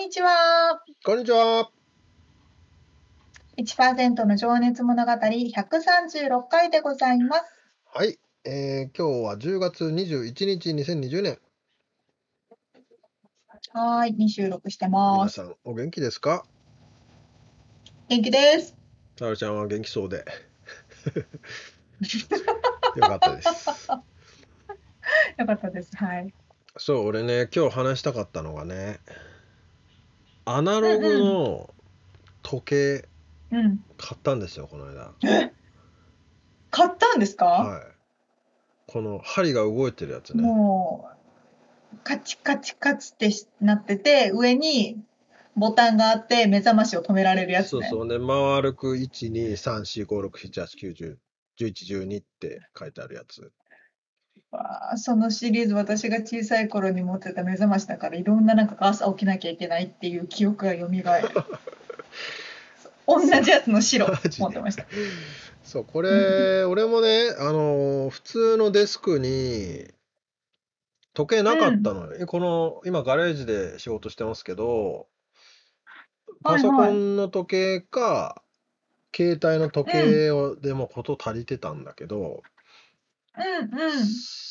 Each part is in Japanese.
にちは。こんにちは。1%の情熱物語136回でございます。はい、えー、今日は10月21日、2020年。はーい、に収録してます。皆さん、お元気ですか？元気です。さらちゃんは元気そうで。よかったです。よかったです。はい。そう、俺ね、今日話したかったのがね、アナログの時計うん。買ったんですよ、この間。買ったんですか、はい。この針が動いてるやつね。もう、カチカチカチってしなってて、上にボタンがあって目覚ましを止められるやつね。そうそうね、丸く1、2、3、4、5、6、7、8、9、10、11、12って書いてあるやつ。わあそのシリーズ私が小さい頃に持ってた目覚ましだからいろんななんか朝起きなきゃいけないっていう記憶が蘇る。同じやつの白持ってました。そう、これ、俺もね、あのー普通のデスクに時計なかったのよ。えこの、今ガレージで仕事してますけど、パソコンの時計か、携帯の時計を、でもこと足りてたんだけど、うんうん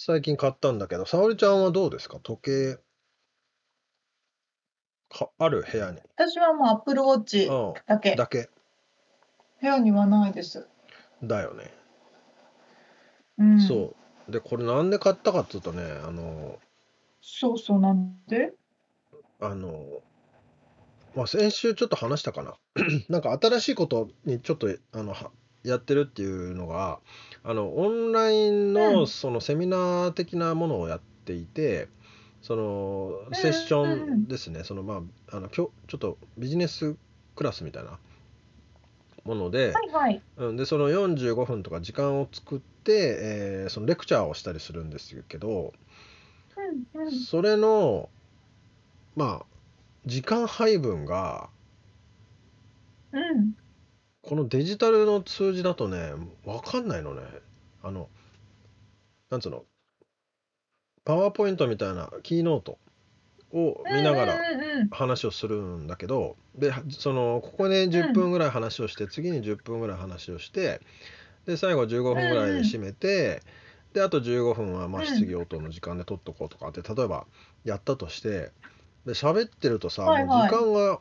最近買ったんだけど、沙織ちゃんはどうですか？時計、か、ある部屋に。私はもうアップルウォッチうだけん。だけ。部屋にはないです、だよね。うん、そう。で、これなんで買ったかっていうとね、あの、そうそうなんで？あの、まあ、先週ちょっと話したかな。なんか新しいことにちょっとあのはやってるっていうのが、あのオンラインうのん。そのセミナー的なものをやっていて、そのうんセッションですね、そのまあ、あのきょちょっとビジネスクラスみたいなもので、はいはい。うん、でその45分とか時間を作って、えーそのレクチャーをしたりするんですけど、うんうん。それのまあ時間配分がうんこのデジタルの数字だとね分かんないのね。あのなんつうの？パワーポイントみたいなキーノートを見ながら話をするんだけどでそのここで10分ぐらい話をして次に10分ぐらい話をしてで最後15分ぐらいで締めてであと15分はまあうん。質疑応答の時間で取っとこうとかって例えばやったとしてで喋ってるとさもう時間が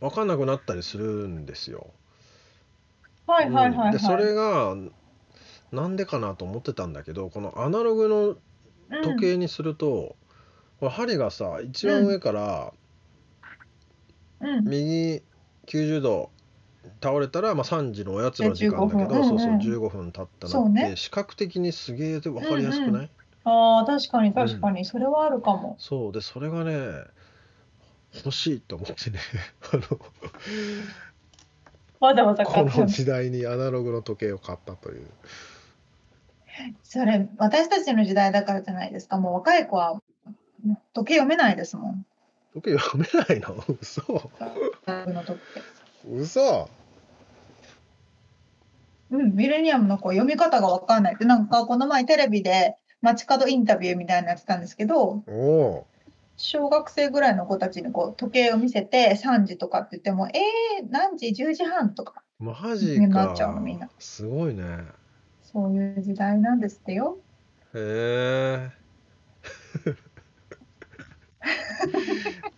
分かんなくなったりするんですよ。はいはいはいはい。うん。でそれがなんでかなと思ってたんだけどこのアナログの時計にすると、これ針がさ一番上からうん。うん。右90度倒れたら、まあ、3時のおやつの時間だけど、で15分。そうそううんうん。15分経ったそうね。なって視覚的にすげえ分かりやすくない、うんああ確かに確かに。それはあるかも、そう。でそれがね欲しいと思ってね。あのわざわざこ買ったのの時代にアナログの時計を買ったという。それ私たちの時代だからじゃないですか。もう若い子は時計読めないですもん。時計読めないの？嘘。大学の時計。嘘。うんミレニアムの子読み方が分かんない。ってなんかこの前テレビで街角インタビューみたいなのやってたんですけどおお小学生ぐらいの子たちにこう時計を見せて3時とかって言ってもえー、何時？10時半とか。マジになっかちゃうのみんな。すごいね。そういう時代なんですってよ。へえ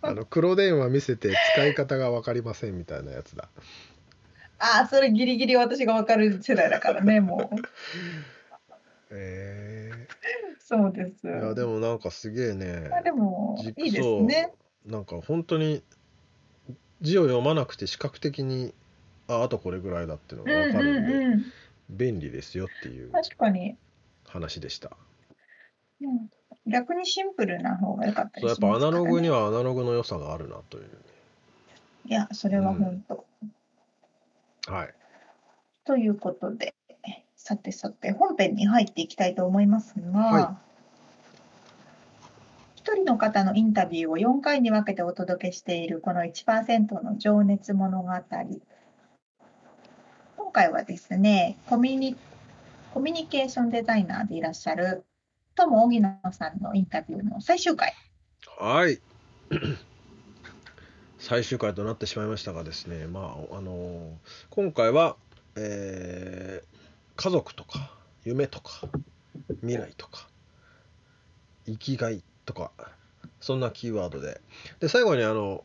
あの黒電話見せて使い方が分かりませんみたいなやつだ。ああ、それギリギリ私がわかる世代だからね、もう。えそうです。ー、いやでもなんかすげえねまあでもじいいですね。なんか本当に字を読まなくて視覚的にああとこれぐらいだっていうのうんが分かるんで、うんうん。便利ですよっていう確かに、話でした。うん、逆にシンプルな方が良かったそうやっりしますから、ね。ぱアナログにはアナログの良さがあるなという。いや、それは本当。はい。ということで、さてさて、本編に入っていきたいと思いますが、は一人の方のインタビューを4回に分けてお届けしているこの1%の情熱物語。今回はですね、コミュニコミュニケーションデザイナーでいらっしゃる友荻野さんのインタビューの最終回。はい。最終回となってしまいましたがですね、まあ、あの今回は、えー家族とか夢とか未来とか生きがいとかそんなキーワードで。で最後にあの。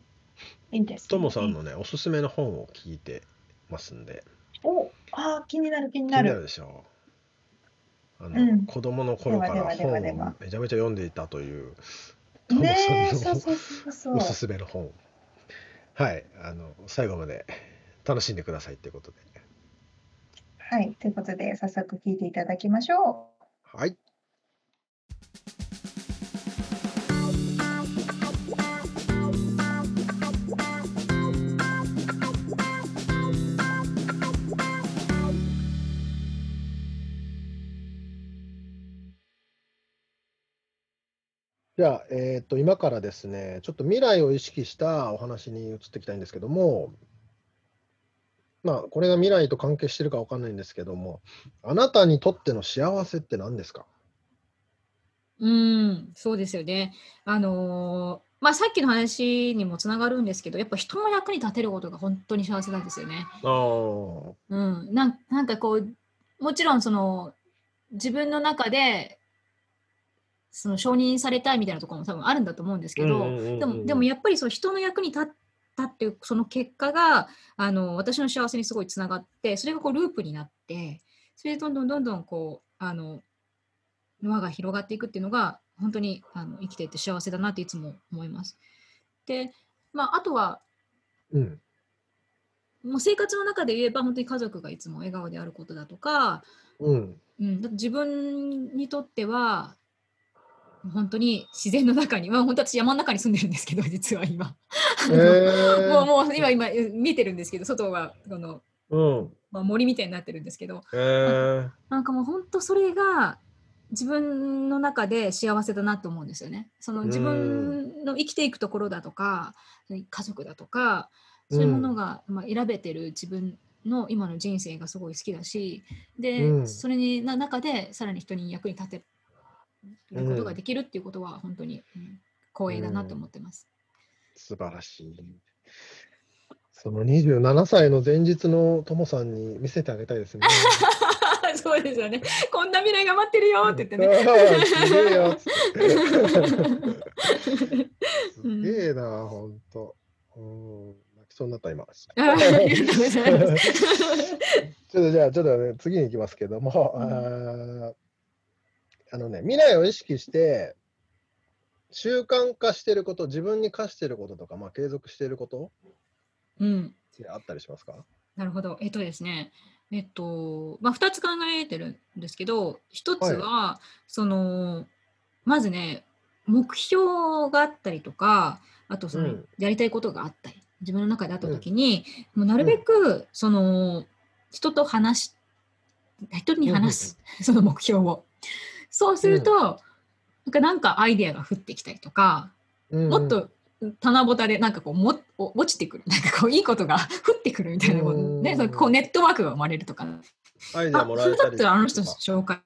ともさんのねおすすめの本を聞いてますんで。おあー気になる気に気にななる。るでしょう。あの、うん。子供の頃から本をめちゃめちゃ読んでいたというともねえ、さんの。おすすめの本。はいあの最後まで楽しんでくださいっていうことではい、ということで早速聞いていただきましょう。はい。じゃあ、えっと、今からですね、ちょっと未来を意識したお話に移っていきたいんですけども、まあ、これが未来と関係してるかわかんないんですけども、あなたにとっての幸せって何ですか？うん、そうですよね。あのーまあ、さっきの話にもつながるんですけど、やっぱ人の役に立てることが本当に幸せなんですよね。ああ、うん、なんなんかこう、もちろんその自分の中でその承認されたいみたいなところも多分あるんだと思うんですけど、でもでもやっぱりそう人の役に立ったっていうその結果があの私の幸せにすごいつながって、それがこうループになって、それでどんどんどんどんこうあの輪が広がっていくっていうのが本当にあの生きていて幸せだなっていつも思います。で、まあ、あとはうん、もう生活の中で言えば本当に家族がいつも笑顔であることだとか、うん、うん、自分にとっては本当に自然の中に、まあ、本当私山の中に住んでるんですけど実は今、えー。もうもう今今見えてるんですけど外はこの、うん、まあ、森みたいになってるんですけど。えー、なんかもう本当それが自分の中で幸せだなと思うんですよね。その自分の生きていくところだとか家族だとかそういうものが、まあ、選べてる自分の今の人生がすごい好きだしで、うん。それにな中でさらに人に役に立てることができるっていうことは本当に、うん光栄だなと思ってます。素晴らしい。その27歳の前日のともさんに見せてあげたいですね。そうですよね。こんな未来が待ってるよって言ってね。すげ。すげえな、ほんと。うん、泣きそうになった今。ち。ょっとじゃあ、ちょっとね、次に行きますけども、あーあのね、未来を意識して、習慣化してること、自分に課してることとか、まあ、継続していることうん。あったりしますか？なるほど。えっとですね、えっと、まあ、2つ考えてるんですけど、1つは、その、まずね、目標があったりとか、あとその、うんやりたいことがあったり、自分の中であったときに、もうなるべく、その、人と話し、人に話す、その目標を。そうすると、なんかなんかアイデアが降ってきたりとか、もっと棚ぼたでなんかこうもお落ちてくる、なんかこういいことが 降ってくるみたいなこと、ね、うんこうネットワークが生まれるとか、アイデアもらえたりったらあの人とか紹介、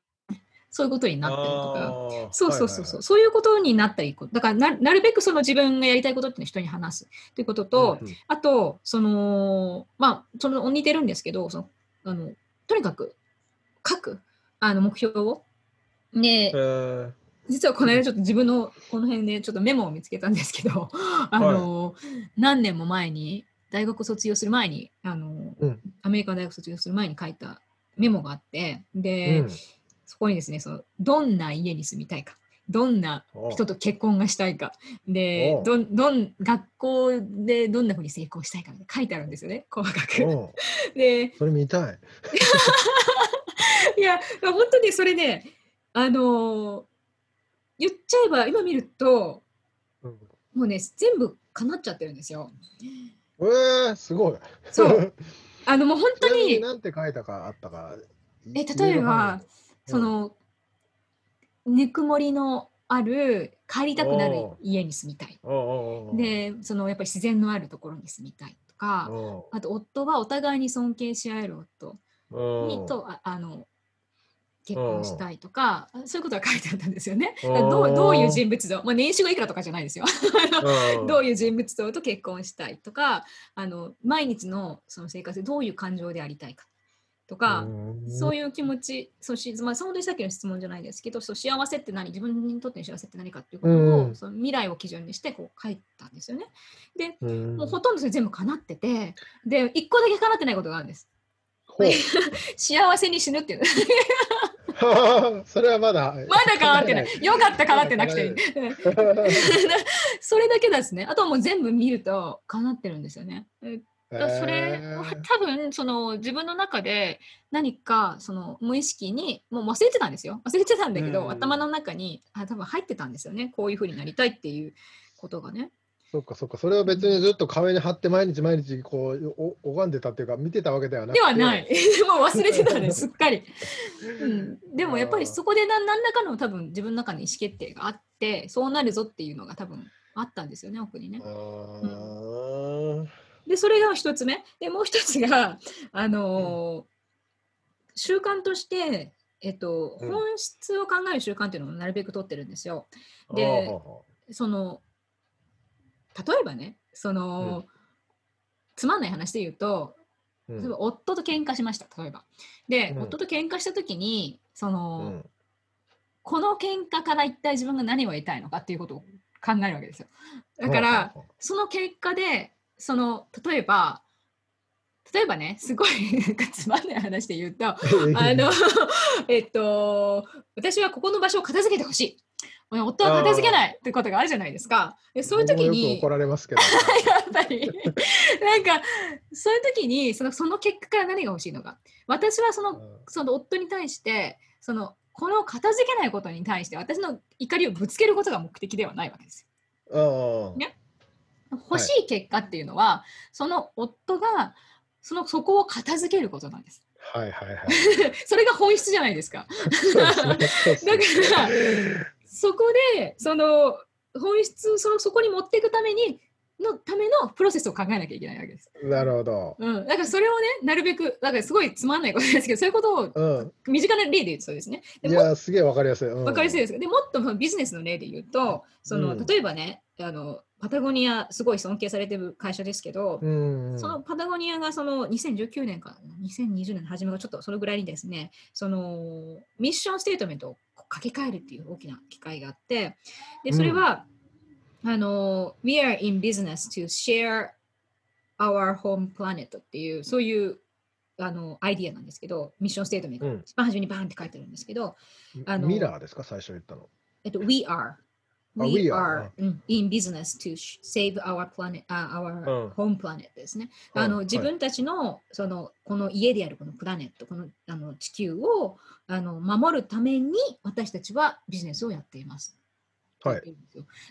そういうことになったりとか。そうそうそうそう、はいはいはい。そういうことになったり、だからななるべくその自分がやりたいことっていうのを人に話す。ということと、うんうん。あと、その、まあ、その似てるんですけど、そのあのとにかく書く。あの目標を。でえ、ー。実はこの間ちょっと自分のこの辺でちょっとメモを見つけたんですけど、あの、何年も前に大学を卒業する前にあの、うん。アメリカの大学卒業する前に書いたメモがあってで、うん。そこにですねそのどんな家に住みたいかどんな人と結婚がしたいかでおどんどん学校でどんなふうに成功したいかって書いてあるんですよね細かく。でそれ見たい。いや本当にそれねあのー言っちゃえば今見るとうんもうね全部叶っちゃってるんですよ。えー、すごい。そう あのもう本当にになんて書いたかあったか。え例えばその、ぬくもりのある帰りたくなるお家に住みたい。でそのやっぱり自然のあるところに住みたいとかおあと夫はお互いに尊敬し合える夫にとああの結婚したいとかそういうことが書いてあったんですよね。どうどういう人物像、まあ、年収がいくらとかじゃないですよ。うんどういう人物像と結婚したいとかあの毎日のその生活でどういう感情でありたいかとか、そういう気持ち、そうし、まあ、本当にさっきの質問じゃないですけど、そう幸せって何、自分にとっての幸せって何かっていうことを、うんその未来を基準にしてこう書いたんですよね。で、うんもうほとんどそれ全部叶ってて、で、一個だけ叶ってないことがあるんです。幸せに死ぬっていう。それはまだ。まだ叶ってない。よかった、叶ってなくて。それだけですね。あとはもう全部見ると叶ってるんですよね。それは多分その自分の中で何かその無意識にもう忘れてたんですよ忘れてたんだけど、うん頭の中にあ多分入ってたんですよねこういうふうになりたいっていうことがねそっかそっか、それを別にずっと壁に貼って毎日毎日こうお拝んでたっていうか見てたわけではなくて。ではない。もう忘れてたんですすっかり、うん、でもやっぱりそこで何何らかの多分自分の中に意思決定があってそうなるぞっていうのが多分あったんですよね奥にね。あー。でそれが一つ目。でもう一つが あのー習慣として、えっと、うん。本質を考える習慣っていうのをなるべく取ってるんですよ。でその例えばねその、つまんない話で言うとうん。例えば夫と喧嘩しました例えば。で、うん。夫と喧嘩した時にその、うん。この喧嘩から一体自分が何を得たいのかっていうことを考えるわけですよ。だから、その結果でその例えば例えばねすごいなんかつまんない話で言うと あのえっと私はここの場所を片付けてほしい夫は片付けないってことがあるじゃないですかでそういう時にく怒られますけど。やっぱりなんかそういう時にそのその結果から何が欲しいのか私はそのその夫に対してそのこの片付けないことに対して私の怒りをぶつけることが目的ではないわけですよ。うんね欲しい結果っていうのは、その夫がそのそこを片付けることなんです。はいはいはい。それが本質じゃないですか。すすねだからそこでその本質そのそこに持っていくためにのためのプロセスを考えなきゃいけないわけです。なるほど。うん、だからそれをねなるべくだからすごいつまんないことですけどそういうことをうん。身近な例で言うとそうですね。いや、すげえわかりやすい。うんわかりやすいです。でもっとまあビジネスの例で言うと、そのうん例えばね、あのパタゴニア、すごい尊敬されてる会社ですけど、うん。そのパタゴニアがその2019年か2020年の初めがちょっとそのぐらいにですね、そのミッションステートメントを書き換えるっていう大きな機会があって、でそれは、あの We are in business to share our home planet っていうそういうあのアイディアなんですけど、ミッションステートメント、うん一番初めにバーンって書いてるんですけど、あのミラーですか、最初言ったの。えっと、We are. We are in, in business to save our planet, uh, うん our home planet ですね。うんあのはい自分たちのそのこの家であるこのプラネット、このあの地球をあの守るために私たちはビジネスをやっています。はい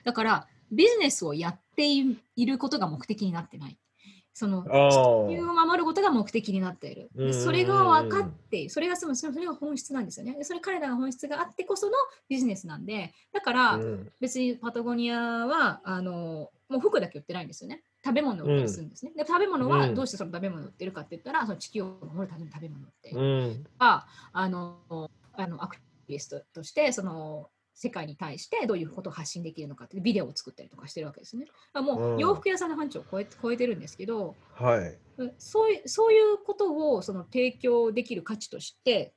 だからビジネスをやっていいることが目的になってない。そのあ地球を守ることが目的になっている。でそれが分かって、それがそのそれが本質なんですよね。でそれ彼らが本質があってこそのビジネスなんで、だから、うん別にパタゴニアはあのもう服だけ売ってないんですよね。食べ物を売ったりするんですね。で食べ物はうんどうしてその食べ物を売ってるかって言ったら、その地球を守るための食べ物ってうん。あのあのアクティビストとしてその世界に対してどういうことを発信できるのかってビデオを作ったりとかしてるわけですね。だからもううん洋服屋さんの範疇を超え超えてるんですけど、はい。そういうそういうことをその提供できる価値として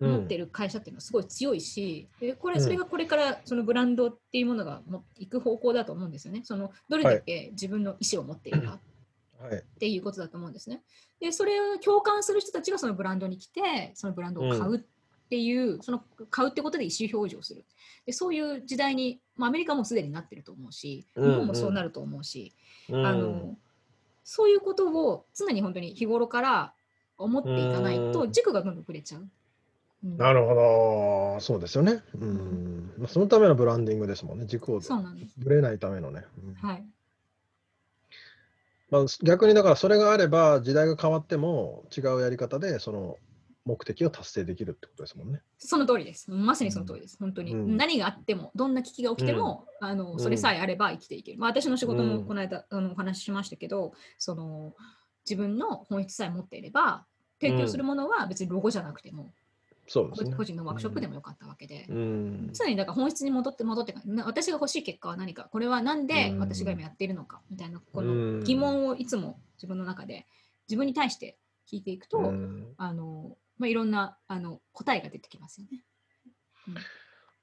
うん持ってる会社っていうのはすごい強いし、でこれうんそれがこれからそのブランドっていうものがも行く方向だと思うんですよね。そのどれだけ自分の意思を持っているか。はい。っていうことだと思うんですね。で、それを共感する人たちがそのブランドに来て、そのブランドを買うっていう、その買うってことで意思表示をする。で、そういう時代に、まあ、アメリカもすでになってると思うし、日うん本もそうなると思うし、うんあのそういうことを常に本当に日頃から思っていかないとうん軸がどんどんぶれちゃう。うんなるほど、そうですよね。うん。まあそのためのブランディングですもんね。軸をそうなんです。ぶれないためのね。うんはい。まあ、逆にだからそれがあれば時代が変わっても違うやり方でその目的を達成できるってことですもんね。その通りです。まさにその通りです。本当に。うん何があっても、どんな危機が起きても、あのそれさえあれば生きていける。まあ、私の仕事うんもこの間、あのお話ししましたけど、その自分の本質さえ持っていれば、提供するものは別にロゴじゃなくても、そうですね。個人のワークショップでもよかったわけで。うん。常にだから本質に戻って戻って私が欲しい結果は何かこれは何でうん私が今やっているのかみたいなこうんの疑問をいつも自分の中で自分に対して聞いていくと、うんあのまあ、いろんなあの答えが出てきますよね。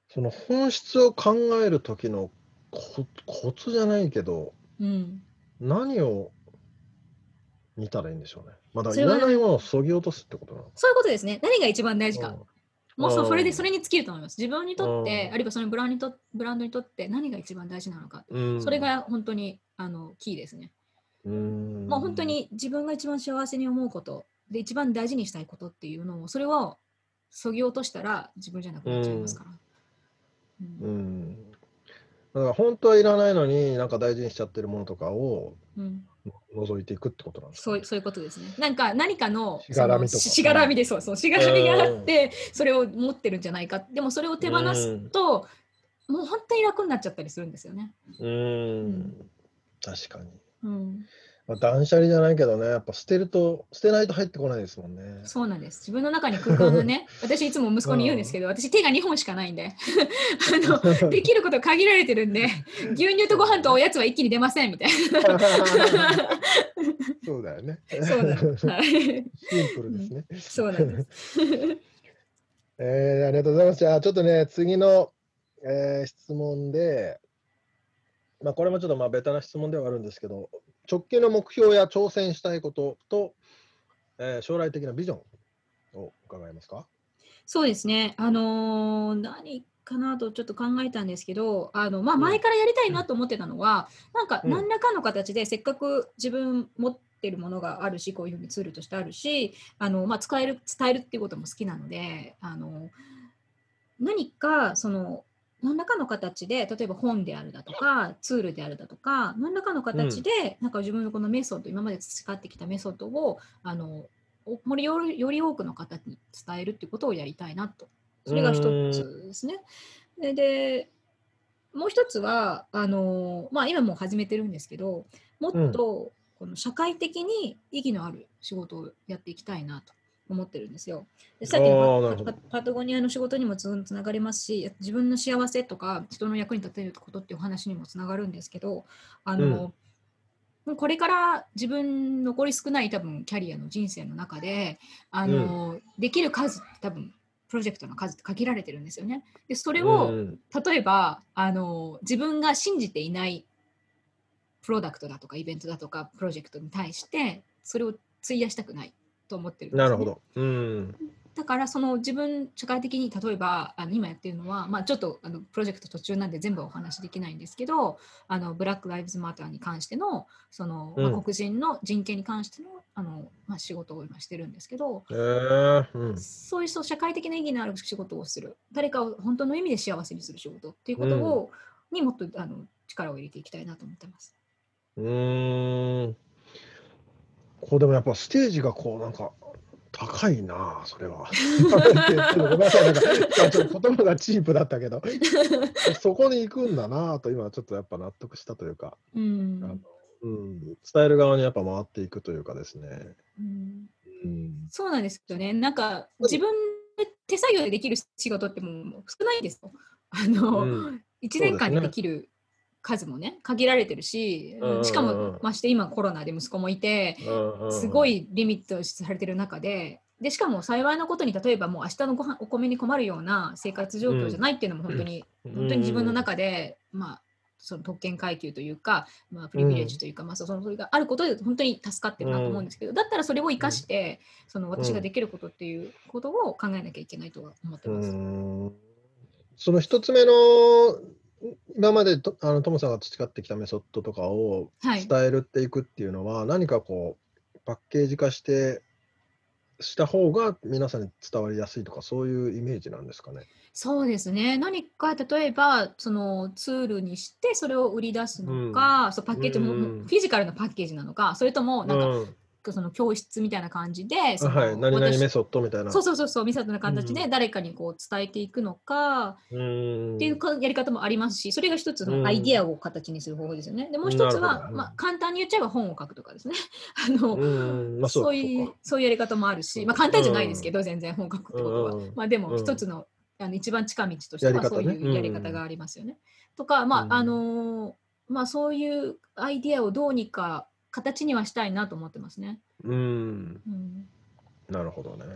その本質を考える時のココツじゃないけどうん、何を見たらいいんでしょうね。まだいらないものをそぎ落とすってことなのそういうことですね。何が一番大事か。うんもうそれでうんそれに尽きると思います。自分にとって、うんあるいはそのブランドにとブランドにとって何が一番大事なのか。うんそれが本当にあのキーですね。うんもう本当に自分が一番幸せに思うことで一番大事にしたいことっていうのをそれをそぎ落としたら自分じゃなくなっちゃいますから。ううん。ん。だから本当はいらないのになんか大事にしちゃってるものとかをうん。除いていくってことなんですか？ね、そうそういうことですね。なんか何かのしがらみとか。ししがらみでそうそうしがらみがあってそれを持ってるんじゃないか。でもそれを手放すと、もう本当に楽になっちゃったりするんですよね。うーん。確かに。うん、まあ、断捨離じゃないけどね、やっぱ捨てると、捨てないと入ってこないですもんね。そうなんです。自分の中に空間がね、私いつも息子に言うんですけど、私手が2本しかないんで、あの できること限られてるんで、牛乳とご飯とおやつは一気に出ませんみたいな。そうだよね。そうなんです。はい、シンプルですね。そうなんです。えーありがとうございます。じゃあ、ちょっとね、次の、えー質問で、まあ、これもちょっとまあベタな質問ではあるんですけど、直近の目標や挑戦したいことと、えー将来的なビジョンを伺えますか？そうですね。あのー何かなとちょっと考えたんですけど、あのまあ、うん。前からやりたいなと思ってたのは、なんかうん。何らかの形でせっかく自分持ってるものがあるし、こういうふうにツールとしてあるし、あのまあ、使える伝えるっていうことも好きなので、あの何かその何らかの形で例えば本であるだとかツールであるだとか何らかの形で、なんか自分のこのメソッド今まで培ってきたメソッドをあのおよりより多くの方に伝えるっていうことをやりたいなと。それが一つですね。ででもう一つはあの、まあ、今もう始めてるんですけどもっとこの社会的に意義のある仕事をやっていきたいなと思ってるんですよ。でさっきのパパパタゴニアの仕事にもつつながりますし自分の幸せとか人の役に立てることっていうお話にもつながるんですけどあの、これから自分残り少ない多分キャリアの人生の中であの、できる数って多分プロジェクトの数って限られてるんですよね。でそれを、うん。例えばあの自分が信じていないプロダクトだとかイベントだとかプロジェクトに対してそれを費やしたくないと思ってるんですよねなるほど。うん。だからその自分社会的に例えばあの今やってるのは、まあ、ちょっとあのプロジェクト途中なんで全部お話しできないんですけどあのブラック・ライブズ・マターに関してのその、まあうん黒人の人権に関してのあの、まあ、仕事を今してるんですけど、えーうん。そういうそう社会的な意義のある仕事をする誰かを本当の意味で幸せにする仕事っていうことを、にもっとあの力を入れていきたいなと思ってます。うーん。こうでもやっぱステージがこうなんか高いなあそれは。ごめんなさい、なんかちょっと言葉がチープだったけど、そこに行くんだなあと今ちょっとやっぱ納得したというか、うん。あのうん、伝える側にやっぱ回っていくというかですね。うん。うん、そうなんですよね。なんか自分で手作業でできる仕事ってもう少ないですよ。あの、うん。1年間でできる数もね限られてるし、うんうんうんしかもまして今コロナで息子もいて、すごいリミットされてる中で。でしかも幸いなことに例えばもう明日のご飯お米に困るような生活状況じゃないっていうのも本当に、本当に自分の中で、まあ、その特権階級というか、まあ、プリビレッジというか、まあ、そのそれがあることで本当に助かってるなと思うんですけど、だったらそれを生かして、その私ができることっていうことを考えなきゃいけないとは思ってうます。んその一つ目の今までとあのトムさんが培ってきたメソッドとかをはい伝えるっていくっていうのは、何かこうパッケージ化してした方が皆さんに伝わりやすいとかそういうイメージなんですかね？そうですね。何か例えばそのツールにしてそれを売り出すのか、そうパッケージも、うんフィジカルなパッケージなのか、それともなんか、うんその教室みたいな感じで、そのはい、何々私メソッドみたいな。そうそうそうそう、ミサトな形うで誰かにこう伝えていくのかうん。っていうかやり方もありますし、それが一つうん。のアイディアを形にする方法ですよね。でもう一つはまあ、簡単に言っちゃえば本を書くとかですね。あの、うんまあ、そうかいうか。そういうやり方もあるし、まあ、簡単じゃないですけど、全然本を書くってことは。うんまあ、でもうん。一つの,、あの一番近道としてはそういうやり方がありますよね。とか、まあうん。あのーまあ、そういうアイディアをどうにか形にはしたいなと思ってますね。うん、うんなるほどね。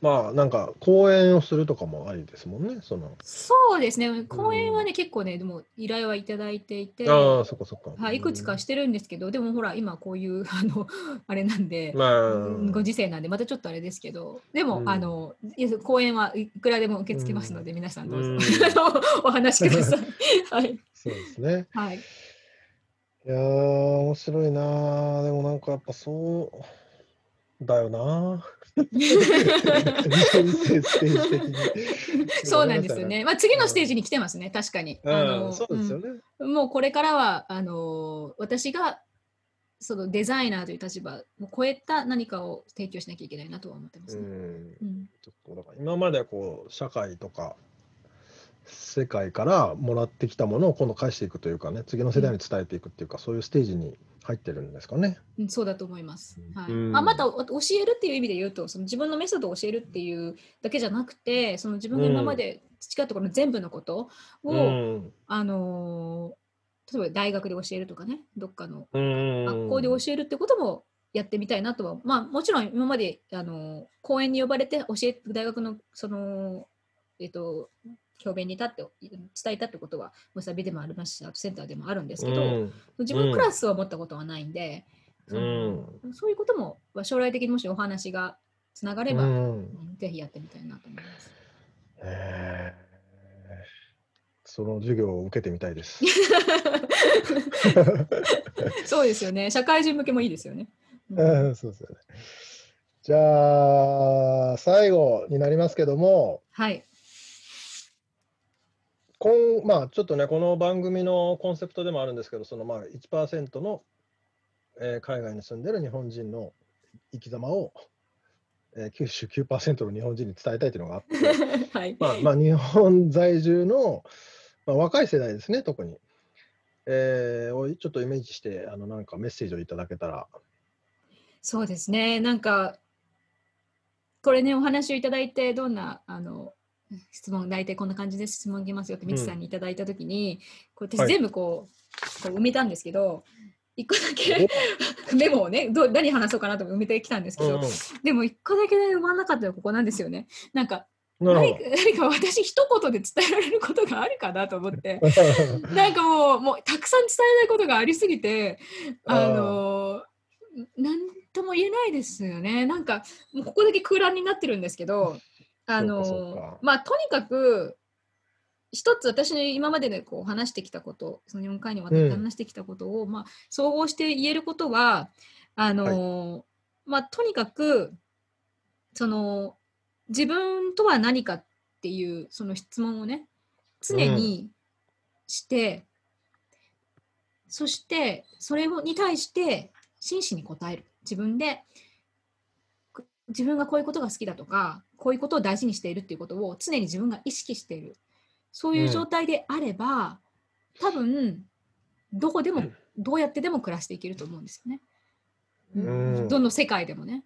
まあ、なんか講演をするとかもありですもんね。そのそうですね、講演はね、結構ね、でも依頼はいただいていて、ああ、そっかそっか。はい、いくつかしてるんですけど、でもほら、今こういう、あの、あれなんで、まあ、うんご時世なんで、またちょっとあれですけど、でも、うんあの、講演はいくらでも受け付けますので、皆さんどうぞ、お話しください。はい。そうですね。はい。いやー、面白いなー。でもなんかやっぱそうだよな。そうなんですよね。まあ、次のステージに来てますね、確かに。うん。あのそうですよね。うんもうこれからは、あの、私が、そのデザイナーという立場を超えた何かを提供しなきゃいけないなとは思ってますね。うん。うん今まではこう社会とか世界からもらってきたものを今度返していくというかね、次の世代に伝えていくっていうか、そういうステージに入ってるんですかね。うんそうだと思います。はいうんまあ、またお教えるっていう意味で言うとその自分のメソッドを教えるっていうだけじゃなくてその自分が今まで培ったこの全部のことを、うん。あのー例えば大学で教えるとかねどっかのうん。学校で教えるってこともやってみたいなとは、まあもちろん今まであの講演に呼ばれて教え大学のそのえっと教鞭に立って伝えたってことはムサビでもありますしあとセンターでもあるんですけど、うん自分クラスを持ったことはないんで、そのそういうこともまあ将来的にもしお話がつながれば、うんうんぜひやってみたいなと思います。へーその授業を受けてみたいです。そうですよね。社会人向けもいいですよね。うんうん そうですよね。じゃあ、最後になりますけども、はい。今まあ、ちょっとね、この番組のコンセプトでもあるんですけど、そのまあ1%の、えー海外に住んでる日本人の生き様を、えー、99%の日本人に伝えたいというのがあって、はい。まあ、まあ、日本在住の、まあ、若い世代ですね、特に。えーをちょっとイメージして、あのなんかメッセージをいただけたら。そうですね。なんか、これね、お話をいただいて、どんなあの質問、大体こんな感じで質問いきますよって、みつさんにいただいたときに、これ私はい。全部こう、こう埋めたんですけど、一個だけ メモをねどう、何話そうかなと埋めてきたんですけど、でも一個だけ埋まんなかったのはここなんですよね。なんか、何か私一言で伝えられることがあるかなと思って。なんかもう、もうたくさん伝えないことがありすぎて、あのなんとも言えないですよね。なんか、もうここだけ空欄になってるんですけど、あのかまあ、とにかく、一つ私の今まででこう話してきたこと、その4回にわたって話してきたことを、まあ、総合して言えることは、あのまあ、とにかく、その、自分とは何かっていう、その質問をね、常にして、そして、それをに対して真摯に答える。自分で、こ自分がこういうことが好きだとか、こういうことを大事にしているっていうことを常に自分が意識している。そういう状態であれば、多分、どこでも、どうやってでも暮らしていけると思うんですよね。うんどの世界でもね。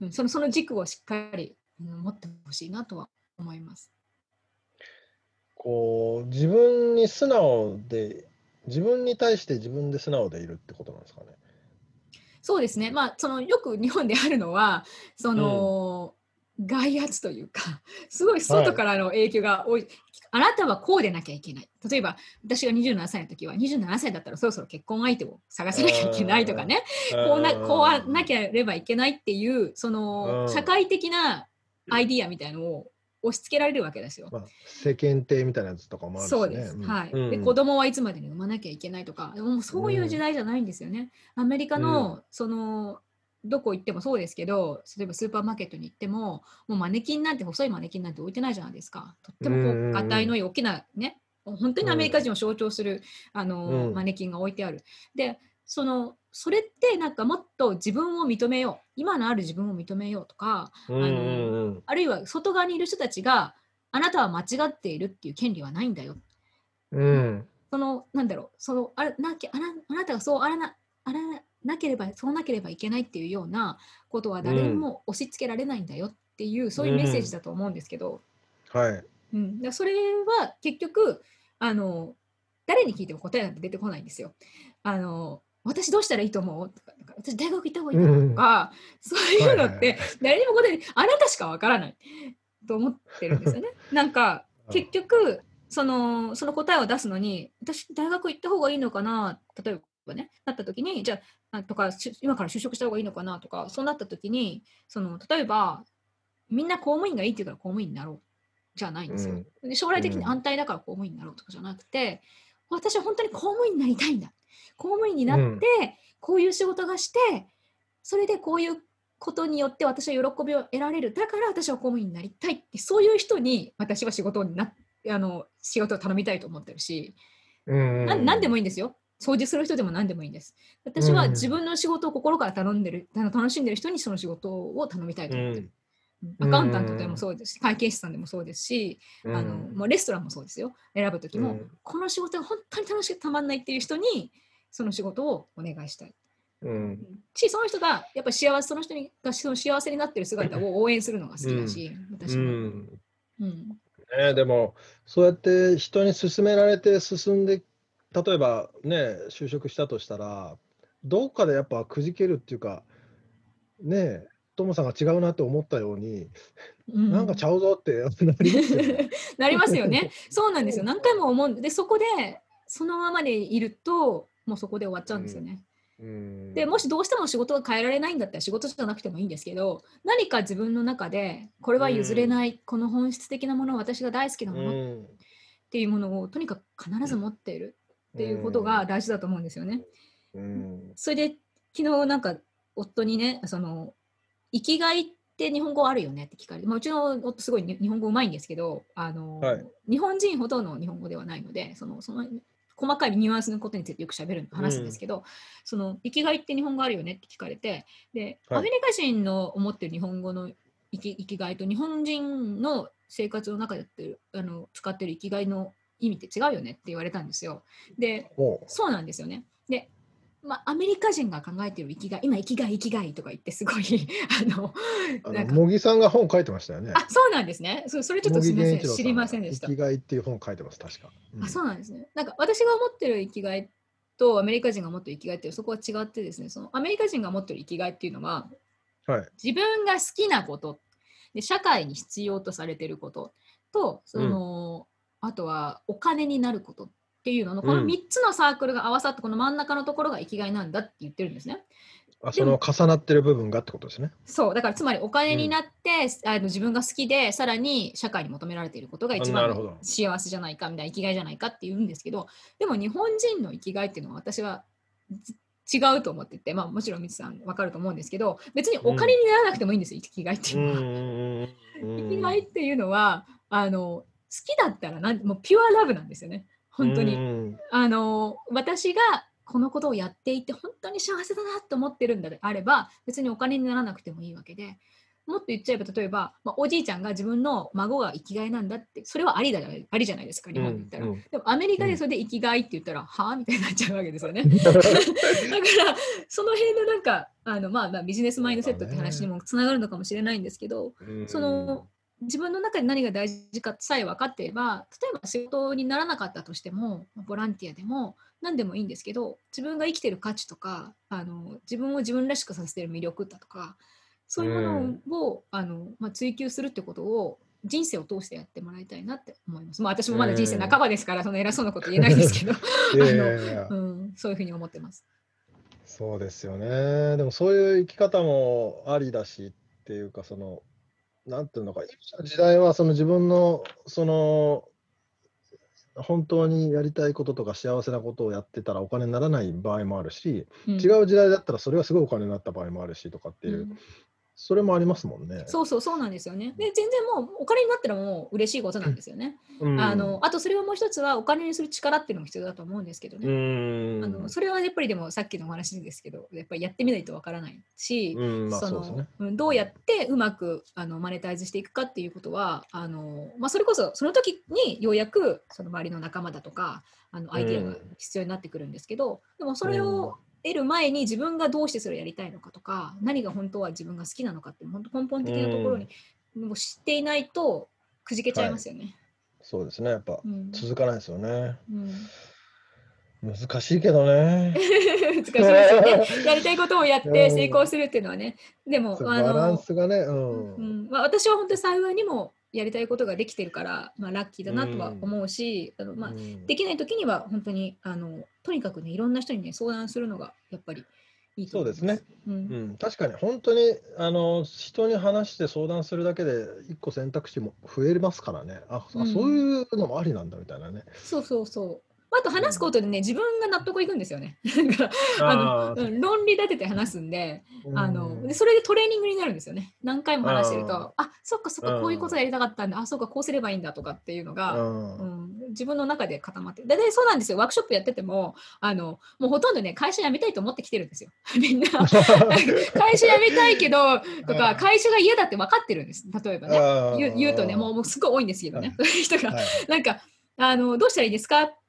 うんそのその軸をしっかりうん持ってほしいなとは思います。こう自分に素直で自分に対して自分で素直でいるってことなんですかね。そうですね。まあ、そのよく日本であるのは、その、外圧というか、すごい外からの影響が多い。あなたはこうでなきゃいけない。例えば、私が27歳の時は、27歳だったらそろそろ結婚相手を探さなきゃいけないとかね、こうなこうなければいけないっていう、そのうん社会的なアイディアみたいのを押し付けられるわけですよ。まあ、世間体みたいなやつとかもあるしね。そうです、ん。はい、うん。で子供はいつまでに産まなきゃいけないとかもうそういう時代じゃないんですよね。アメリカの、そのどこ行ってもそうですけど例えばスーパーマーケットに行ってももうマネキンなんて細いマネキンなんて置いてないじゃないですか。とってもこうんうんううん。がたいのいい大きなね本当にアメリカ人を象徴する、あのうん。マネキンが置いてある。でそのそれってなんかもっと自分を認めよう。今のある自分を認めようとかうんうんうん。あるいは外側にいる人たちがあなたは間違っているっていう権利はないんだよ。うん。そのなんだろう。そのあれなきゃあなあなたがそうあらなあらなければそうなければいけないっていうようなことは誰にも押し付けられないんだよ。っていう、そういうメッセージだと思うんですけど、はい。うん。だそれは結局あの誰に聞いても答えなんて出てこないんですよ。あの私どうしたらいいと思う？とか私大学行った方がいいかなとか、そういうのって誰にも答えにあなたしかわからないと思ってるんですよね。なんか結局そのその答えを出すのに私大学行った方がいいのかな？例えばねなった時にじゃああとかし今から就職した方がいいのかな？とかそうなった時にその例えばみんな公務員がいいって言うから公務員になろうじゃないんですよ。で将来的に安泰だから公務員になろうとかじゃなくて、私は本当に公務員になりたいんだ。公務員になって、うん。こういう仕事がしてそれでこういうことによって私は喜びを得られる。だから私は公務員になりたいってそういう人に私は仕事になあの仕事を頼みたいと思ってるし、うん。な何でもいいんですよ。掃除する人でも何でもいいんです。私はうん。自分の仕事を心から頼んでるあの楽しんでる人にその仕事を頼みたいと思ってる、うんアカウンタントでもそうですし会計士さんでもそうですし、うん。あのもうレストランもそうですよ。選ぶ時も、うん。この仕事が本当に楽しくてたまんないっていう人にその仕事をお願いしたい。うん。しその人がやっぱり幸せその人にがその幸せになってる姿を応援するのが好きだし、私も、うん。うん。ね、でもそうやって人に勧められて進んで例えばね就職したとしたらどっかでやっぱくじけるっていうかねトモさんが違うなって思ったように、うんなんかちゃうぞってなりますよね。なりますよね。そうなんですよ。何回も思うんで、そこでそのままでいると、もうそこで終わっちゃうんですよね。うんでもしどうしても仕事が変えられないんだったら仕事じゃなくてもいいんですけど何か自分の中でこれは譲れない、この本質的なもの私が大好きなうものっんていうものをとにかく必ず持っているっていうことが大事だと思うんですよね。うんそれで昨日なんか夫にねその生きがいって日本語あるよねって聞かれて、まあ、うちの夫すごいに日本語うまいんですけどあの、はい日本人ほどの日本語ではないのでそのその細かいニュアンスのことについてよくしゃべる話すんですけど、その生きがいって日本語あるよねって聞かれてで、はいアメリカ人の思ってる日本語の生き生きがいと日本人の生活の中でやってるあの使ってる生きがいの意味って違うよねって言われたんですよ。でほそうなんですよね。で、まあ、アメリカ人が考えている生きがい、今、生きがい、生きがいとか言って、すごい、あの、茂木さんが本書いてましたよね。あ、そうなんですね。そそれちょっとすみません、知りませんでした生。きがいっていう本書いてます、確か。あ、そうなんですね。なんか、私が思ってる生きがいとアメリカ人が持ってる生きがいっていう、そこは違ってですね、そのアメリカ人が持ってる生きがいっていうのは、はい。自分が好きなことで社会に必要とされていることとその、あとはお金になることっていうののこのうん3つのサークルが合わさってこの真ん中のところが生きがいなんだって言ってるんですね。あその重なってる部分がってことですね。そうだからつまりお金になって、あの自分が好きでさらに社会に求められていることが一番幸せじゃないかみたいな生きがいじゃないかって言うんですけどでも日本人の生きがいっていうのは私はず違うと思ってて、まあ、もちろんみつさん分かると思うんですけど別にお金にならなくてもいいんですよ、生きがいっていうのは。生きがいっていうのはあの好きだったらなんもうピュアラブなんですよね本当に。に。あの私がこのことをやっていて本当に幸せだなと思ってるんであれば別にお金にならなくてもいいわけでもっと言っちゃえば例えば、まあ、おじいちゃんが自分の孫が生きがいなんだってそれはありだありじゃないですか日本で言ったら、うんうん。でもアメリカでそれで生きがいって言ったら、はあみたいになっちゃうわけですよね。だからその辺のなんかあの、まあ、まあビジネスマインドセットって話にもつながるのかもしれないんですけど、その自分の中で何が大事かさえ分かっていれば例えば仕事にならなかったとしてもボランティアでも何でもいいんですけど自分が生きてる価値とかあの自分を自分らしくさせてる魅力だとかそういうものを、あのまあ、追求するってことを人生を通してやってもらいたいなって思います。まあ、私もまだ人生半ばですから、その偉そうなこと言えないですけど、うん、そういうふうに思ってます。そうですよね。でもそういう生き方もありだしっていうか、その、なんていうのか、今の時代はその自分の、その、本当にやりたいこととか幸せなことをやってたらお金にならない場合もあるし、うん。違う時代だったらそれはすごいお金になった場合もあるしとかっていう、うんそれもありますもんね。そうそうそうなんですよね。で全然もうお金になったらもう嬉しいことなんですよね。うんあのあとそれはもう一つはお金にする力っていうのも必要だと思うんですけどうね。ん。あのそれはやっぱりでもさっきのお話ですけどやっぱりやってみないとわからないし、うん、まあそ。のうんどうやってうまくあのマネタイズしていくかっていうことはあの、まあ、それこそその時にようやくその周りの仲間だとかあのアイディアが必要になってくるんですけど、でもそれを得る前に自分がどうしてそれをやりたいのかとか何が本当は自分が好きなのかっていう本当根本的なところにもう知っていないとくじけちゃいますよね。そうですね。やっぱうん続かないですよね。うん難しいけどね。難しいですよね。やりたいことをやっうんて成功するっていうのはね。でも、バランの、スがね、う。うんんまあ、私は本当に幸いにもやりたいことができてるから、まあ、ラッキーだなとは思うし、あのまあ、うん。できない時には本当にあのとにかくねいろんな人にね相談するのがやっぱりいい。そうですうん。うん、確かに本当にあの人に話して相談するだけで一個選択肢も増えますからね。あ、あうん。そういうのもありなんだみたいなね。そうそうそう。あと話すことでね、自分が納得いくんですよね。だからああのうん論理立てて話すんで、ーあのうんでそれでトレーニングになるんですよね。何回も話してると、ああそっかそっか、こういうことやりたかったんだ、あそっか、こうすればいいんだとかっていうのが、うんうん、自分の中で固まってる。大体そうなんですよ。ワークショップやってても、あのもうほとんどね、会社辞めたいと思ってきてるんですよ。みんな。会社辞めたいけど、とか、会社が嫌だって分かってるんです。例えばね。言うとね、もうもうすごい多いんですけどね、そういう人が。はいなんかあの、どうしたらいいですかって、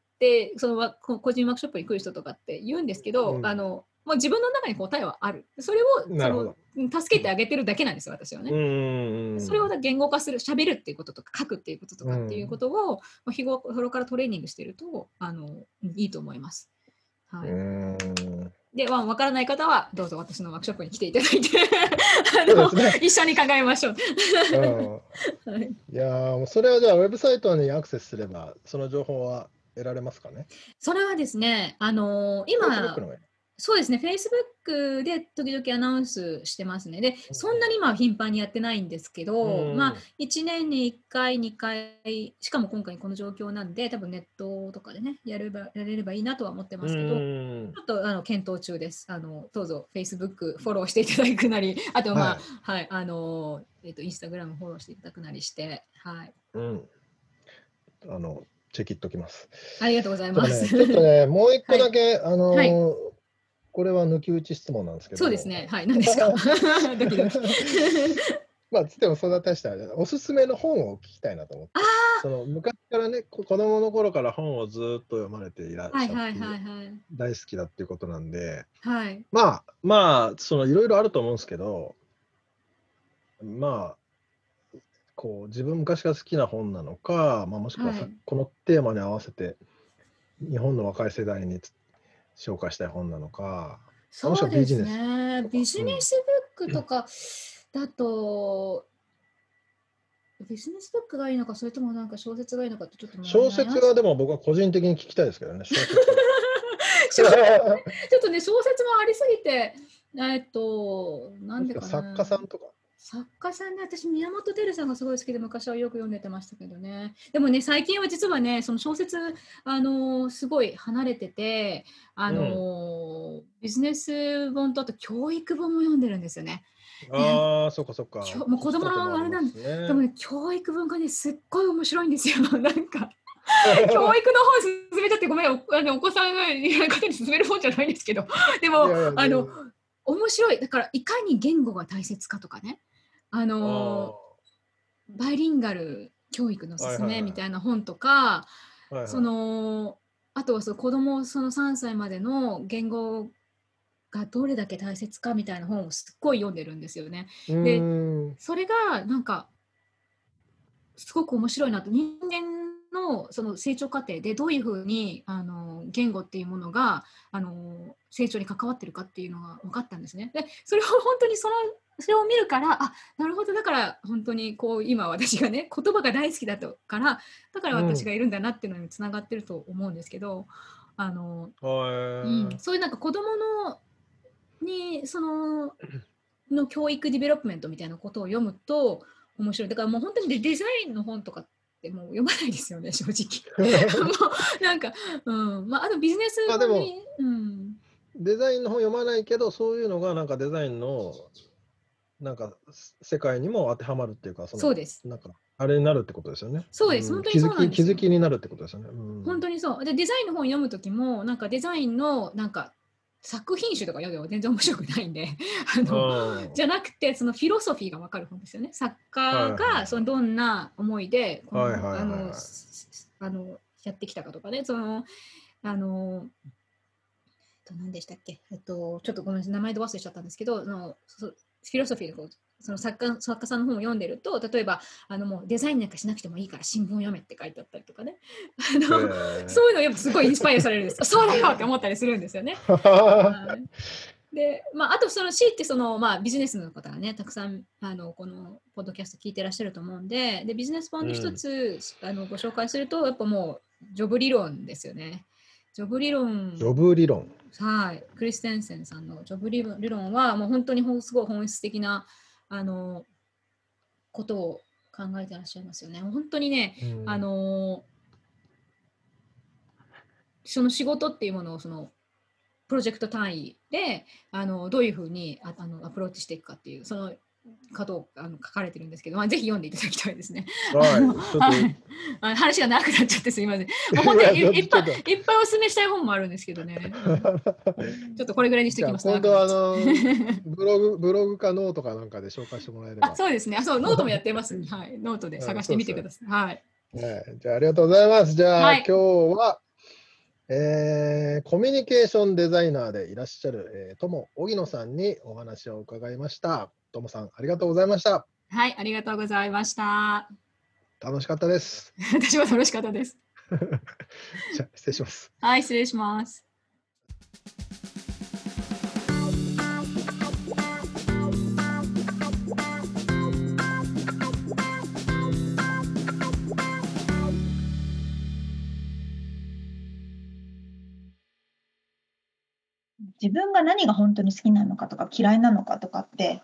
そのわこ個人ワークショップに来る人とかって言うんですけど、うん。あのもう自分の中に答えはある。それをそのうん助けてあげてるだけなんですよ、私はね。うんそれを言語化する、喋るっていうこととか、書くっていうこととかっていうことを、まあ日頃からトレーニングしてるとあのうんいいと思います。はい。うんで、まあ、分からない方は、どうぞ私のワークショップに来ていただいて あの、そうです一緒に考えましょう。うん。はい。いやそれはじゃあウェブサイトにアクセスすればその情報は得られますかね？それはですね、あの Facebook 今、そうですね、Facebook で時々アナウンスしてますね。で、そんなに今は頻繁にやってないんですけど、うんまあ、1年に1回、2回、しかも今回この状況なんで、多分ネットとかでね、やればやれればいいなとは思ってますけど、うんちょっとあの検討中です。あのどうぞ Facebook フォローしていただくなり、あとまあ、はい、あの、えっ、と、インスタグラムフォローしていただくなりして、はい。うん。あのチェキっときます。ありがとうございます。ちょっとね、もう一個だけ、あのーはいこれは抜き打ち質問なんですけど。そうですね。はい。何ですか？ドキドキ。まあ、つってもそんな大したおすすめの本を聞きたいなと思って。その昔からね、こ子供の頃から本をずっと読まれていらっしゃって、はいはいはいはい。大好きだっていうことなんで、はい。まあ、まあ、そのいろいろあると思うんですけど、まあ、こう自分昔から好きな本なのか、まあ、もしくはさ、はいこのテーマに合わせて日本の若い世代につ紹介したい本なのか、そうですビジネスね。ビジネスブックとかだと、ビジネスブックがいいのか、それともなんか小説がいいのかってちょっと小説がでも僕は個人的に聞きたいですけどね、ちょっとね、小説もありすぎて、えっと、なんでかな。作家さんとか。作家さんね、私、宮本照さんがすごい好きで、昔はよく読んでてましたけどね。でもね、最近は実はね、その小説、あのーすごい離れてて、あのービジネス本とあと教育本も読んでるんですよね。ああ、そっかそっか。もう子供のあれなん子育てもありますねでもね、教育本がね、すっごい面白いんですよ。なんか。教育の本進めたってごめんおあのお子さんが方に進める本じゃないんですけどでもあの面白いだからいかに言語が大切かとかねあのバイリンガル教育のすすめみたいな本とか、はいはい。そのあとはその子供その3歳までの言語がどれだけ大切かみたいな本をすっごい読んでるんですよね。うーん。それがなんかすごく面白いなと。人間のその成長過程でどういうふうにあの言語っていうものがあの成長に関わってるかっていうのが分かったんですね。でそれを本当にそのそれを見るからあなるほど。だから本当にこう今私がね言葉が大好きだったからだから私がいるんだなっていうのにつながってると思うんですけど、あの、へうん。え。そういうなんか子供のにそのの教育 development みたいなことを読むと面白い。だからもう本当にデデザインの本とかってもう読まないですよね正直。もうなんか、うん。まあ、あとビジネスまあでもにうん、デザインの本読まないけど、そういうのがなんかデザインのなんか世界にも当てはまるっていうか、そのそうです。なんかあれになるってことですよね。そうです。ん。本当にそうなんですよ。気づき気づきになるってことですよね。うん。本当にそう。でデザインの本読む時もなんかデザインのなんか作品集とか読んでも全然面白くないんで あのうん。じゃなくてそのフィロソフィーが分かる本ですよね。作家がそのどんな思いであのすあのやってきたかとかね。そのあのえっと何でしたっけ。えっとちょっとごめんなさい。名前で忘れちゃったんですけどあのそフィロソフィーのこうその作家作家さんの本を読んでると例えばあのもうデザインなんかしなくてもいいから新聞読めって書いてあったりとかねあの、へえそういうのやっぱすごいインスパイアされるんです。そうだよって思ったりするんですよね。はいで、まあ、あとその C ってその、まあ、ビジネスの方がね、たくさんあのこのポッドキャスト聞いてらっしゃると思うんで、でビジネス本で一つ、あのご紹介すると、やっぱもうジョブ理論ですよね。ジョブ理論、ジョブ理論。はい、クリステンセンさんのジョブ理論は、もう本当にすごい本質的なあのことを考えてらっしゃいますよね。本当にね、うんあのその仕事っていうものをそのプロジェクト単位であのどういうふうにああのアプローチしていくかっていうそのことをあの書かれてるんですけど、まあ、ぜひ読んでいただきたいですね。はい、話が長くなっちゃってすみません。もう本当にいっぱいいっぱいお勧めしたい本もあるんですけどね。ちょっとこれぐらいにしておきます。今度はあのブログブログかノートかなんかで紹介してもらえれば。あそうですねあ。そう、ノートもやってます。はい。ノートで探してみてください。はい。ね、じゃあありがとうございます。じゃあ、はい今日は、えーコミュニケーションデザイナーでいらっしゃる、えー、友荻野さんにお話を伺いました。友さんありがとうございました。はい、ありがとうございました。楽しかったです。私は楽しかったです。じゃあ失礼します。はい、失礼します。自分が何が本当に好きなのかとか嫌いなのかとかって、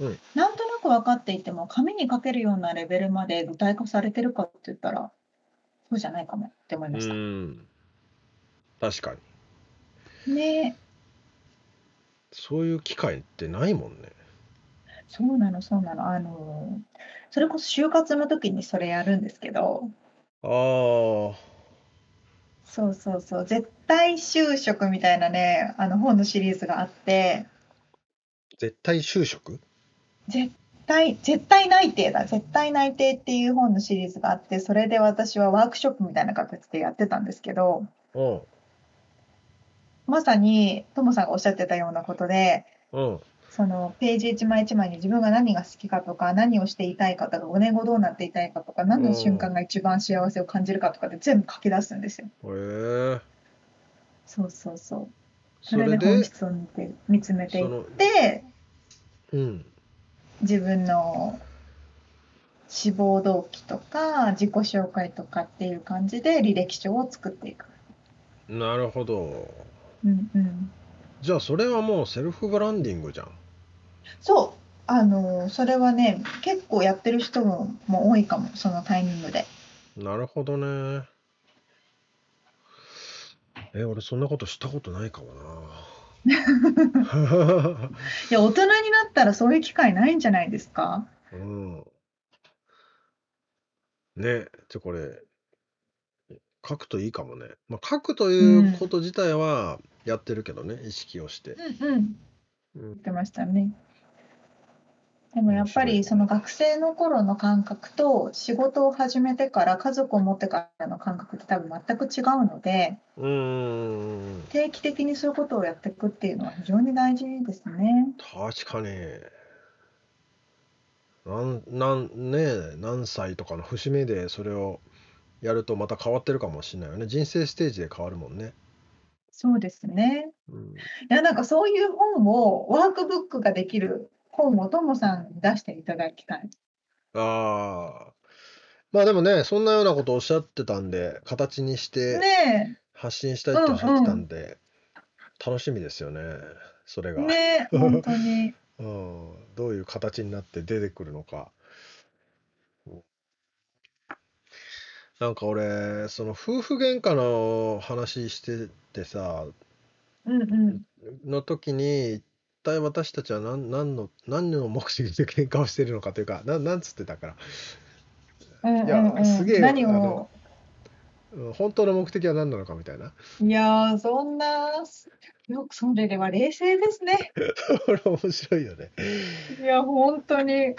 うんなんとなく分かっていても紙に書けるようなレベルまで具体化されてるかって言ったらそうじゃないかもって思いました。ん。確かに。ねそういう機会ってないもんね。そうなのそうなのあのそれこそ就活の時にそれやるんですけどああ。そうそうそう絶対就職みたいなねあの本のシリーズがあって絶対就職？絶対絶対内定だ絶対内定っていう本のシリーズがあってそれで私はワークショップみたいな形でやってたんですけどうん。まさにともさんがおっしゃってたようなことでうん。そのページ一枚一枚に自分が何が好きかとか何をしていたいかとか5年後どうなっていたいかとか何の瞬間が一番幸せを感じるかとかで全部書き出すんですよ。へえ。そうそうそう。そそれれで本で、質を見て見つめていってうん。自分の志望動機とか自己紹介とかっていう感じで履歴書を作っていく。なるほど。うんうん。じゃあそれはもうセルフブランディングじゃん。そう。あのそれはね結構やってる人もも多いかもそのタイミングで。なるほどね。え、俺そんなことしたことないかもな。いや大人になったらそういう機会ないんじゃないですか？うん。ね、じゃあこれ、書くといいかもね。まあ、書くということ自体はやってるけどね、意識をして。うんうん。うん言ってましたね。でもやっぱりその学生の頃の感覚と仕事を始めてから家族を持ってからの感覚って多分全く違うのでうーん、定期的にそういうことをやっていくっていうのは非常に大事ですね。確かに。なん、なん、ね、何歳とかの節目でそれをやるとまた変わってるかもしれないよね。人生ステージで変わるもんね。そうですね。うん、いやなんかそういう本をワークブックができる本をともさんに出していただきたい。ああ。まあでもね、そんなようなことをおっしゃってたんで、形にしてね発信したいっておっしゃってたんで、楽しみですよね、それえ、が。ねえ、本当に。うん、どういう形になって出てくるのか。なんか俺、その夫婦喧嘩の話しててさ、うんうん。の時に、一体私たちは何何の、何の目的で喧嘩をしているのかというか、ななんつってたから、うんうんいやうんすげえ何あのを、うん本当の目的は何なのかみたいな。いやー、そんな、よくそれでは冷静ですね。これ面白いよね。いや、本当に。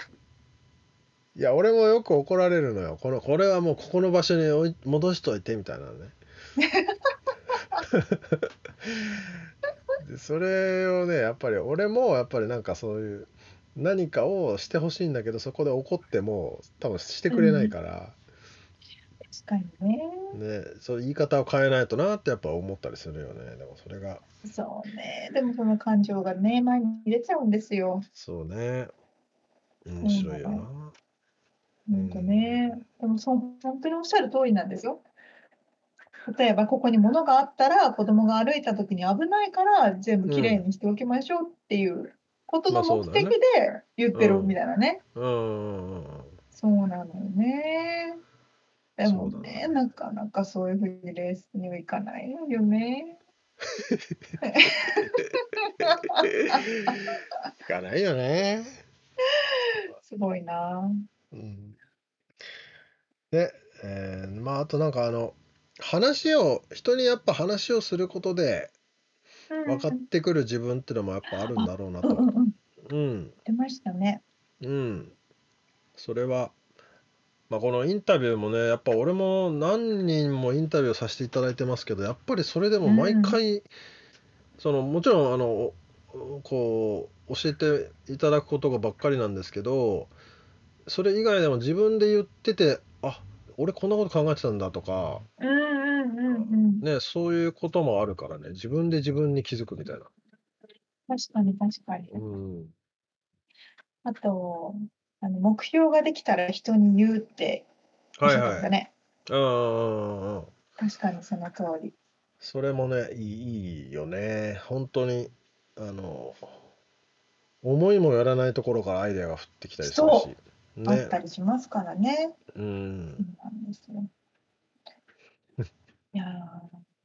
いや、俺もよく怒られるのよ。この、これはもうここの場所に戻しといてみたいなのね。でそれをね、やっぱり俺もやっぱりなんかそういう何かをしてほしいんだけど、そこで怒っても多分してくれないから、確かにね。ね、そう言い方を変えないとなってやっぱ思ったりするよね。でもそれが、そうね。でもその感情がね、前に入れちゃうんですよ。そうね。面白いよな。本当ね。でもそう、本当におっしゃる通りなんですよ。例えば、ここに物があったら、子供が歩いた時に危ないから、全部きれいにしておきましょうっていうことの目的で言ってるみたいなね。そうなのよね。でもね、なかなかそういうふうにレースにはいかないのよね。いかないよね。すごいな。うんで、えーまああとなんかあの話を人にやっぱ話をすることで分かってくる自分っていうのもやっぱあるんだろうなと。うんうんうん。うん出ましたね。うん。それは、まあ、このインタビューもねやっぱ俺も何人もインタビューさせていただいてますけどやっぱりそれでも毎回、そのもちろんあのおこう教えていただくことがばっかりなんですけどそれ以外でも自分で言っててあ俺こんなこと考えてたんだとか、うんうんうんうん。ね、そういうこともあるからね自分で自分に気づくみたいな。確かに確かに。うん、あと、あの目標ができたら人に言うっておっしゃってまはいはい。ね。うんうんうんうん。確かにその通り。それもねいいいいよね本当にあの思いもやらないところからアイデアが降ってきたりするそしあっね。たりしますからね。うそうんなんですよ。いや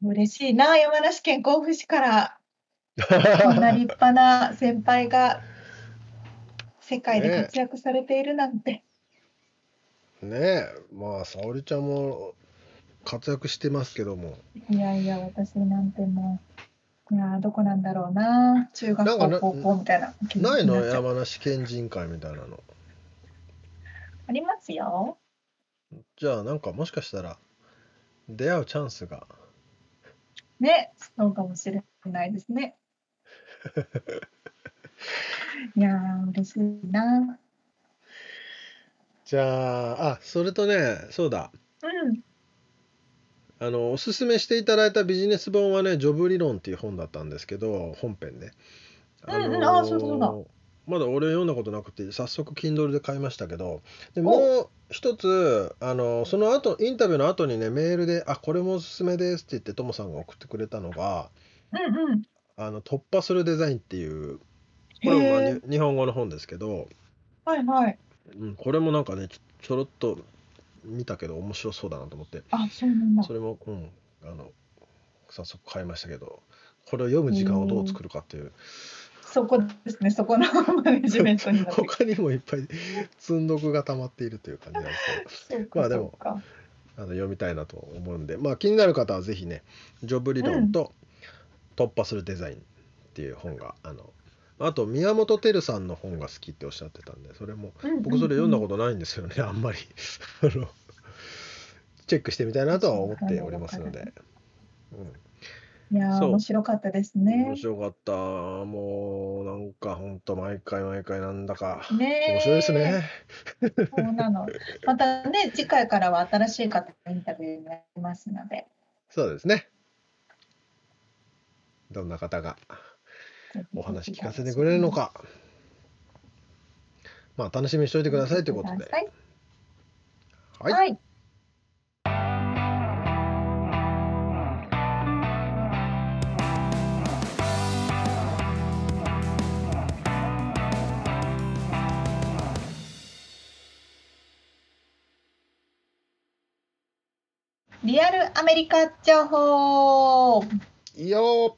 ー嬉しいな、山梨県甲府市から。こんな立派な先輩が世界で活躍されているなんて。ねえ。まあ沙織ちゃんも活躍してますけども。いやいや、私なんてもう、いやーどこなんだろうな、中学校、高校みたいなないの？山梨県人会みたいなのありますよ。じゃあなんかもしかしたら出会うチャンスがね、そうかもしれないですね。いやー、嬉しいな。じゃああそれとねそうだうん。あのおすすめしていただいたビジネス本はね「ジョブ理論」っていう本だったんですけど本編ね。うんうんあそうだそうだまだ俺読んだことなくて早速 Kindle で買いましたけどでおもう一つあのその後インタビューの後にねメールで「あこれもおすすめです」って言ってともさんが送ってくれたのがうんうん。「あの突破するデザイン」っていうこれも日本語の本ですけど、はいはい。うん、これもなんかねちょちょろっと見たけど面白そうだなと思ってあ、そうなんだそ。れも、うん、あの早速買いましたけどこれを読む時間をどう作るかっていうそこですね、そこのマネジメントになって。他にもいっぱい積んどくが溜まっているという感じなんですけど。まあでも。あの読みたいなと思うんで、まあ、気になる方はぜひね「ジョブ理論」と「突破するデザイン」っていう本があのあと宮本照さんの本が好きっておっしゃってたんでそれも僕それ読んだことないんですよね。あんまり。あのチェックしてみたいなとは思っておりますので、うん、いやー、そう面白かったですね面。白かったもうなんかほんと毎回毎回なんだかねえ面白いですね。そうなの。またね、次回からは新しい方のインタビューになりますので。そうですねどんな方がお話聞かせてくれるのかまあ楽しみにしておいてくださいということで。はい。はい。リアルアメリカ情報いいよ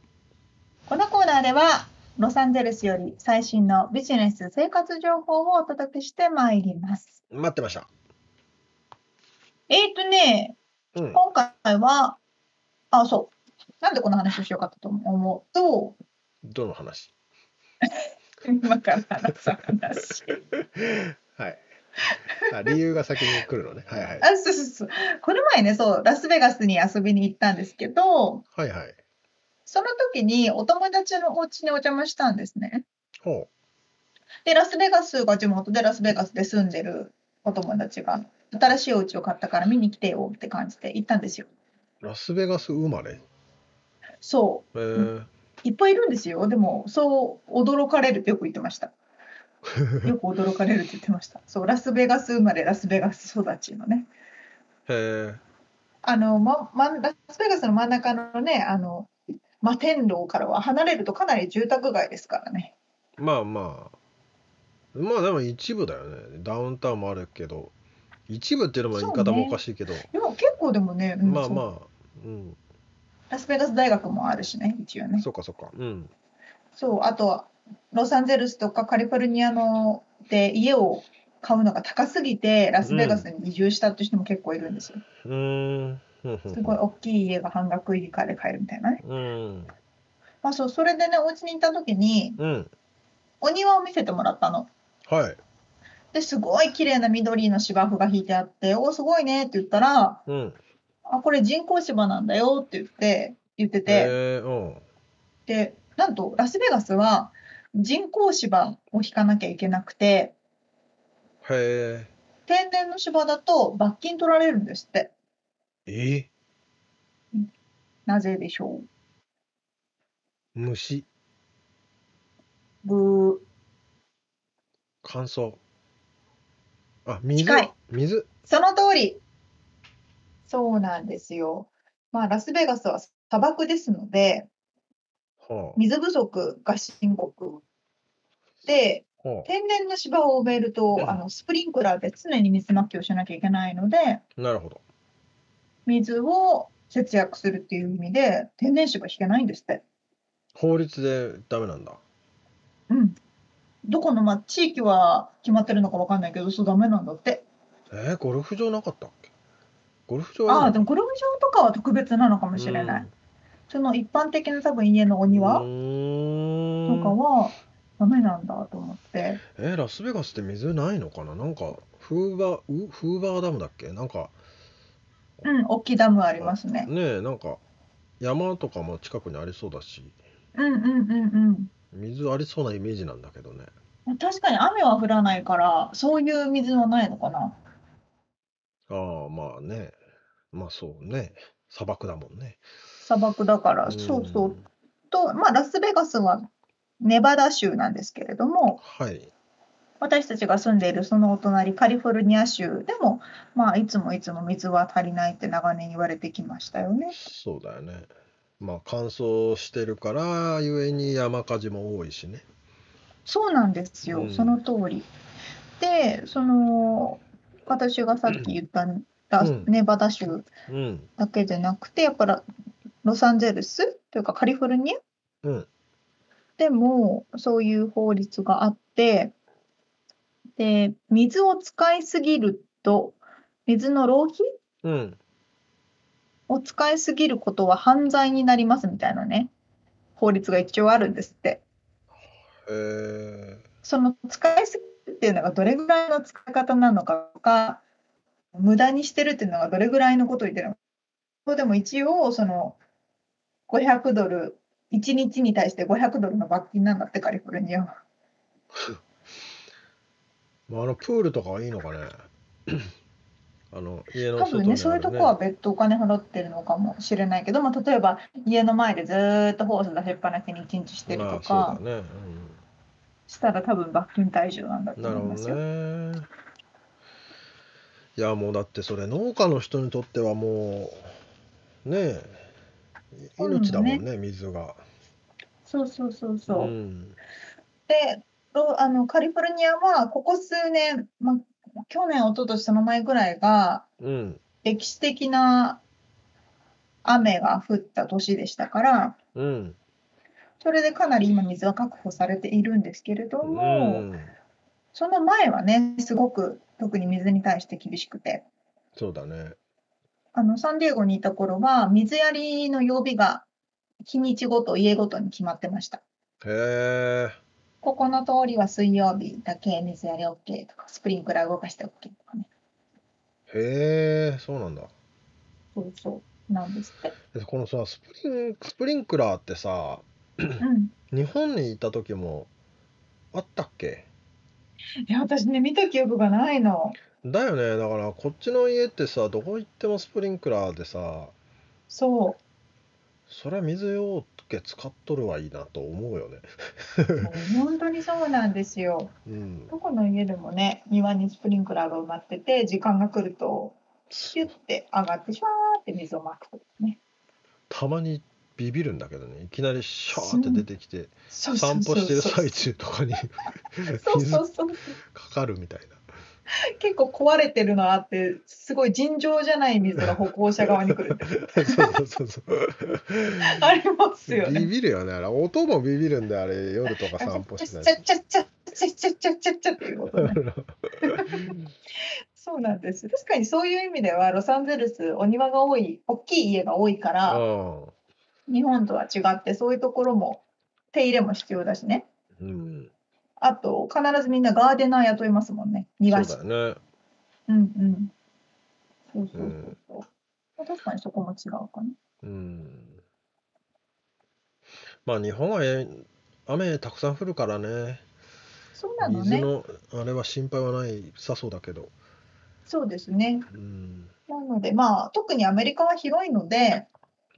このコーナーではロサンゼルスより最新のビジネス生活情報をお届けしてまいります。ー待ってました。えーとね、うん。今回は、あ、そう。なんでこの話をしようかと思うと、どの話？今から話す話。はい。あ理由が先に来るのね。はいはい。あ、そうそうそう。この前ね、そう、ラスベガスに遊びに行ったんですけど、はいはい。その時にお友達のお家にお邪魔したんですね。ほで、ラスベガスが地元でラスベガスで住んでるお友達が、新しいお家を買ったから見に来てよって感じで行ったんですよ。う。ラスベガス生まれ？そえー、う、いっぱいいるんですよ。でも、そう驚かれるってよく言ってました。よく驚かれるって言ってました。そう、ラスベガス生まれ、ラスベガス育ちのね。へえ。あの、ま、ま、ラスベガスの真ん中のね、あの、摩天楼からは離れるとかなり住宅街ですからね。まあまあ。まあでも一部だよね。ダウンタウンもあるけど。一部っていうのも言い方もおかしいけど。でも結構でもね、うんまあまあ。うん。ラスベガス大学もあるしね、一応ね。そっかそっか。うん。そう、あとは、ロサンゼルスとかカリフォルニアので家を買うのが高すぎて、ラスベガスに移住したって人も結構いるんですよ。うーん。すごい大きい家が半額以下で買えるみたいなね。うん。まあそう、それでね、お家に行った時に、うん。お庭を見せてもらったの。はい。で、すごい綺麗な緑の芝生が引いてあって、おーすごいねって言ったら、うん。あ、これ人工芝なんだよって言って、言ってて、えー、うん。で、なんとラスベガスは人工芝を引かなきゃいけなくて、へ天然の芝だと罰金取られるんですって。え。えなぜでしょ虫。うブー。乾燥。あ、水？近い。水？その通り。そうなんですよ。まあ、ラスベガスは砂漠ですので、は水不足が深刻で、天然の芝を埋めると、あのスプリンクラーで常に水まきをしなきゃいけないので、あ。なるほど。水を節約するっていう意味で、天然芝引けないんですって。法律でダメなんだ。うん。どこの、まあ、地域は決まってるのかわかんないけど、そうダメなんだって。えー、ゴルフ場なかったっけ？ゴルフ場ああ、はでもゴルフ場とかは特別なのかもしれない。その一般的な多分家のお庭とかはダメなんだと思って。えーラスベガスって水ないのかな？なんかフーバーうフーバーダムだっけ？なんかうん、大きいダムありますね。ねえなんか山とかも近くにありそうだしうんうんうん水ありそうなイメージなんだけどねうん。確かに雨は降らないから、そういう水はないのかな。ああまあねまあそうね砂漠だもんね砂漠だから、そうそう。と、まあ、ラスベガスはネバダ州なんですけれども、はい。私たちが住んでいるそのお隣カリフォルニア州でも、まあ、いつもいつも水は足りないって長年言われてきましたよね。そうだよね。まあ乾燥してるからゆえに山火事も多いしね。そうなんですよ、うん。その通り。で、その私がさっき言ったラうん。ネバダ州うん。だけでなくて、やっぱりロサンゼルスというかカリフォルニア？うん。でもそういう法律があって、で、水を使いすぎると、水の浪費？うん。を使いすぎることは犯罪になりますみたいなね、法律が一応あるんですって。その使いすぎるっていうのがどれぐらいの使い方なのかとか、無駄にしてるっていうのがどれぐらいのことを言ってるのか。でも一応、その500ドル、1日に対して500ドルの罰金なんだって、カリフォルニアは。まあ、あのプールとかはいいのかね あの家の多分ね、そういうとこは別途お金払ってるのかもしれないけど、まあ、例えば家の前でずーっとホース出しっぱなしに一日してるとまあかそうだね、したら多分罰金対象なんだと思いますよ。ね。いやもうだってそれ農家の人にとってはもうねえ命だもんね水が。そうそうそうそう。ん。でロあのカリフォルニアはここ数年、ま、去年、一昨年その前ぐらいがうん。歴史的な雨が降った年でしたから、うん。それでかなり今水は確保されているんですけれどうも、ん。その前はね、すごく特に水に対して厳しくて、そうだね。あのサンディエゴにいた頃は水やりの曜日が日にちごと家ごとに決まってました。へえ。ここの通りは水曜日だけ水やり OK とか、スプリンクラー動かして OK とかね。へえ、そうなんだ。そうそう、なんですって。でこのさスプリンスプリンクラーってさうん。日本にいた時もあったっけ？いや、私ね、見た記憶がないの。だよねだからこっちの家ってさどこ行ってもスプリンクラーでさそう。そりゃ水よけ使っとるはいいなと思うよね。本当にそうなんですよ。うん。どこの家でもね、庭にスプリンクラーが埋まってて、時間が来ると、シュッて上がって、シュワーって水をまくとね。たまにビビるんだけどねいきなりシャーって出てきて散歩してる最中とかに 水。かかるみたいな。結構壊れてるのあって、すごい尋常じゃない水が歩行者側に来る。そうそうそうあります。よね。ビビるよねあれ音もビビるんであれ夜とか散歩しないちゃちゃちゃちゃちゃちゃちゃちゃっていうことね。そうなんです。確かにそういう意味では、ロサンゼルス、お庭が多い、大きい家が多いから、日本とは違って、そういうところも手入れも必要だしね。うん、うん、あと、必ずみんなガーデナー雇いますもんね。庭師。そうだよね。うんうん。そうそうそうそう。確かにそこも違うかな。うん。まあ日本はえ雨たくさん降るからね。そうなのね。水のあれは心配はないさそうだけど。そうですね。うん。なので、まあ、特にアメリカは広いので、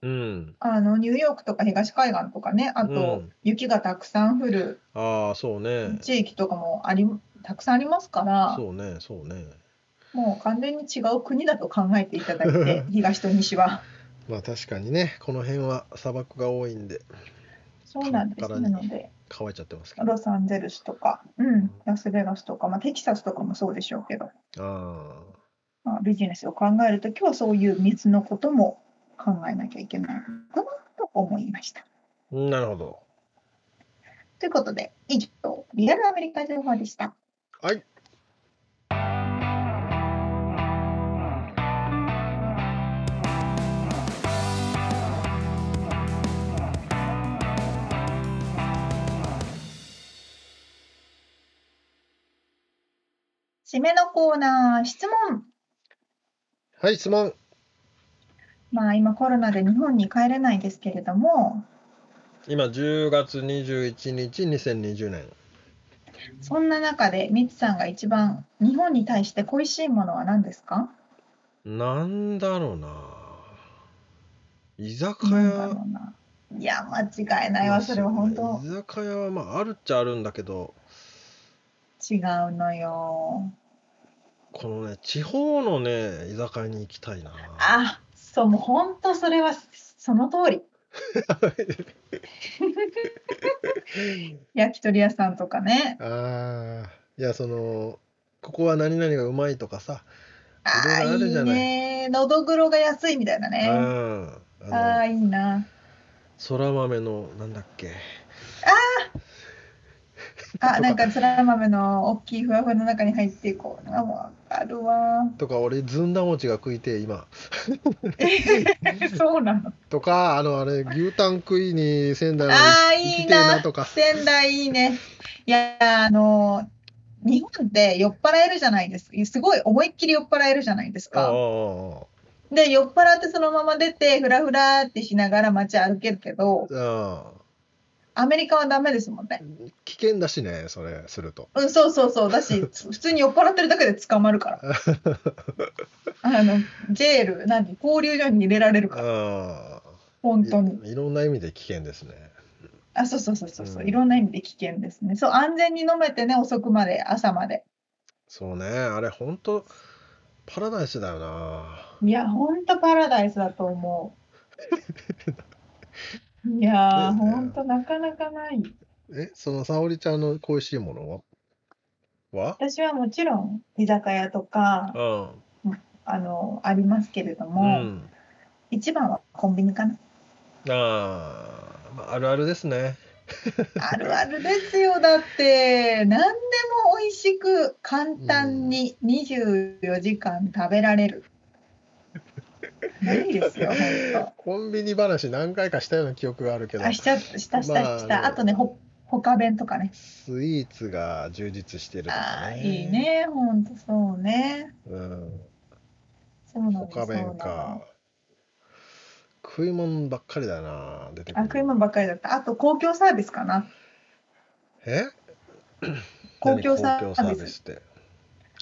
うん。あのニューヨークとか東海岸とかね、あと、うん雪がたくさん降るああ、そうね。地域とかもありたくさんありますから、そうね、そうね。もう完全に違う国だと考えていただいて、東と西は。まあ確かにね、この辺は砂漠が多いんでそうなんです。なので、乾いちゃってますけど。ロサンゼルスとか、うん、ラスベガスとか、まあ、テキサスとかもそうでしょうけど、あまあ、ビジネスを考えるときはそういう水のことも考えなきゃいけないかなと思いました。あ、なるほど。ということで、以上、リアルアメリカ情報でした。はい。締めのコーナー、質問。はい、質問。まあ今コロナで日本に帰れないですけれども、今10月21日、2020年。そんな中でミツさんが一番日本に対して恋しいものは何ですか？なんだろうな。居酒屋。いや、間違いないわ、それは本当居酒屋はまああるっちゃあるんだけど、違うのよ。このね、地方のね、居酒屋に行きたいな。あ、そう、もう本当それはその通り。焼き鳥屋さんとかね。ああ、いや、その、ここは何々がうまいとかさ、ああ、いろいね。のどぐろが安いみたいなうね。ん。あああ、いいな。の、そら豆の、なんだっけ。あ、なんかそら豆の大きいふわふわの中に入ってこう。あ、わかるわ。とか、俺、ずんだ餅が食いてえ、今。そうなの。とか、あの、あれ、牛タン食いに仙台まああ、いいななとか。仙台いいね。いや、あの、日本って酔っ払えるじゃないですか。すごい思いっきり酔っ払えるじゃないですああ、あか。あで、酔っ払ってそのまま出て、ふらふらってしながら街歩けるけど、ああ。アメリカはダメですもんね。危険だしね、それすると。うん、そうそうそう。だし、普通に酔っ払ってるだけで捕まるから。あの、ジェール、何、交流所に入れられるから。本当に。いいろんな意味で危険ですね。あ、そうそうそうそうそう、うんいろんな意味で危険ですね。そう、安全に飲めてね、遅くまで、朝まで。そうね、あれ本当パラダイスだよな。いや、ほんとパラダイスだと思う。いやー、ねほんとなかなかない。え、その沙織ちゃんの恋しいものは？は？私はもちろん居酒屋とか、うん。あの、ありますけれどうも、ん。一番はコンビニかな。ああ、まあ、あるあるですね。あるあるですよ。だって、何でも美味しく簡単に24時間食べられる。ないですよ、本コンビニ話何回かしたような記憶があるけ当。どあ、、しちゃした、した、まあした。あとね、ほ、他弁とかね。スイーツが充実してるとかああ、ね。いい。ね。ほんとそうね。うん。そうなんです。他弁かの。。食い物ばっかりだな、出てくあ、る。食い物ばっかりだった。あと、公共サービスかな。え？公共サービス。って？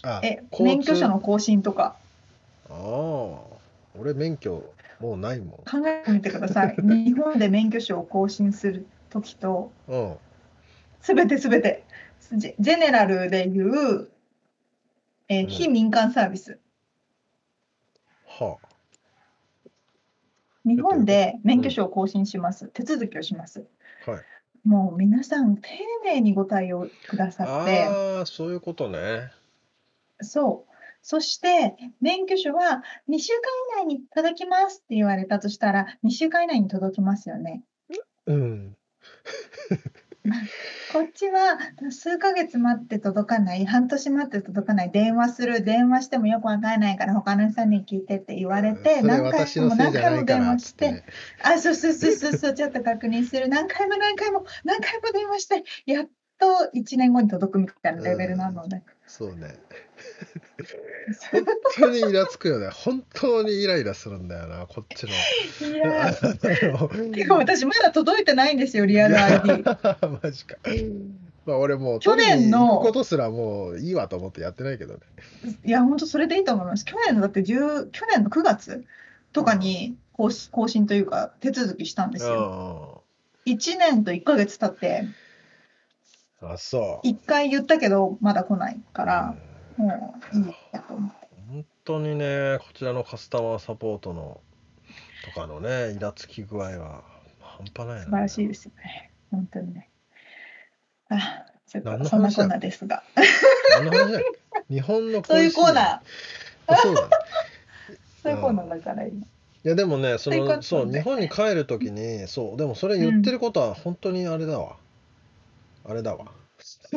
あ、え、免許証の更新とか。ああ、俺免許もうないも考えてみてください。日本で免許証を更新するときと、ん。うん。すべてすべて、ジェジェネラルでいう、えーうん非民間サービス。は日本で免許証を更新します。手続きをします。あ。はい。もう皆さん、丁寧にご対応くださって、ああ、そういうことね。そう。そして、免許証は2週間以内に届きますって言われたとしたら、2週間以内に届きますよね。うん。こっちは数ヶ月待って届かない、半年待って届かない、電話する、電話してもよくわからないから他の人に聞いてって言われて、何回も何回も電話して。あ、そうそうそうそうそう、ちょっと確認する、何回も何回も何回も電話して、やっと1年後に届くみたいなレベルなので。そうね。本当にイラつくよね。本当にイライラするんだよな、こっちの。いやあのー、てか私まだ届いてないんですよ、リアル ID。マジか。まあ俺もう去年のことすらもういいわと思ってやってないけどね。いや、本当それでいいと思います。去年のだって10、去年の9月とかに更新更新というか手続きしたんですよ。1年と1ヶ月経って、あそう。1回言ったけどまだ来ないから、もういいやと思って。本当にね、こちらのカスタマーサポートのとかのね、イラつき具合は半端ないな。素晴らしいですよね。本当にね。あ、ちょっとそんなこんなですが。日本のそういうコーナー、あそうだね。そういうコーナーだから今。いやでもね、その、そう、ね日本に帰るときに、そう、でもそれ言ってることは本当にあれだわ。あれだわ。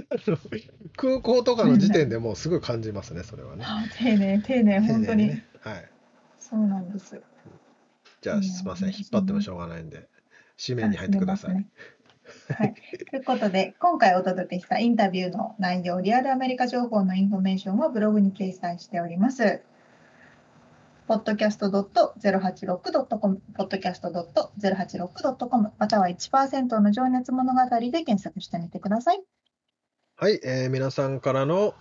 空港とかの時点でもうすぐ感じますね、それはね。あ丁寧、丁寧、本当に。はい。そうなんです。じゃあ、すみません。引っ張ってもしょうがないんで、締めに入ってください。はい。ということで、今回お届けしたインタビューの内容、リアルアメリカ情報のインフォメーションをブログに掲載しております。podcast.086.com、podcast.086.com、または1%の情熱物語で検索してみてください。はい、えー皆さんからの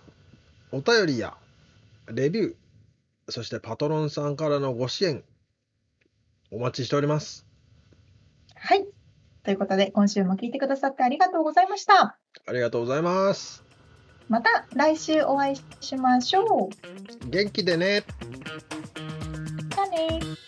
お便りやレビュー、そしてパトロンさんからのご支援、お待ちしております。はい。ということで、今週も聞いてくださってありがとうございました。ありがとうございます。また来週お会いしましょう。元気でね。じゃあね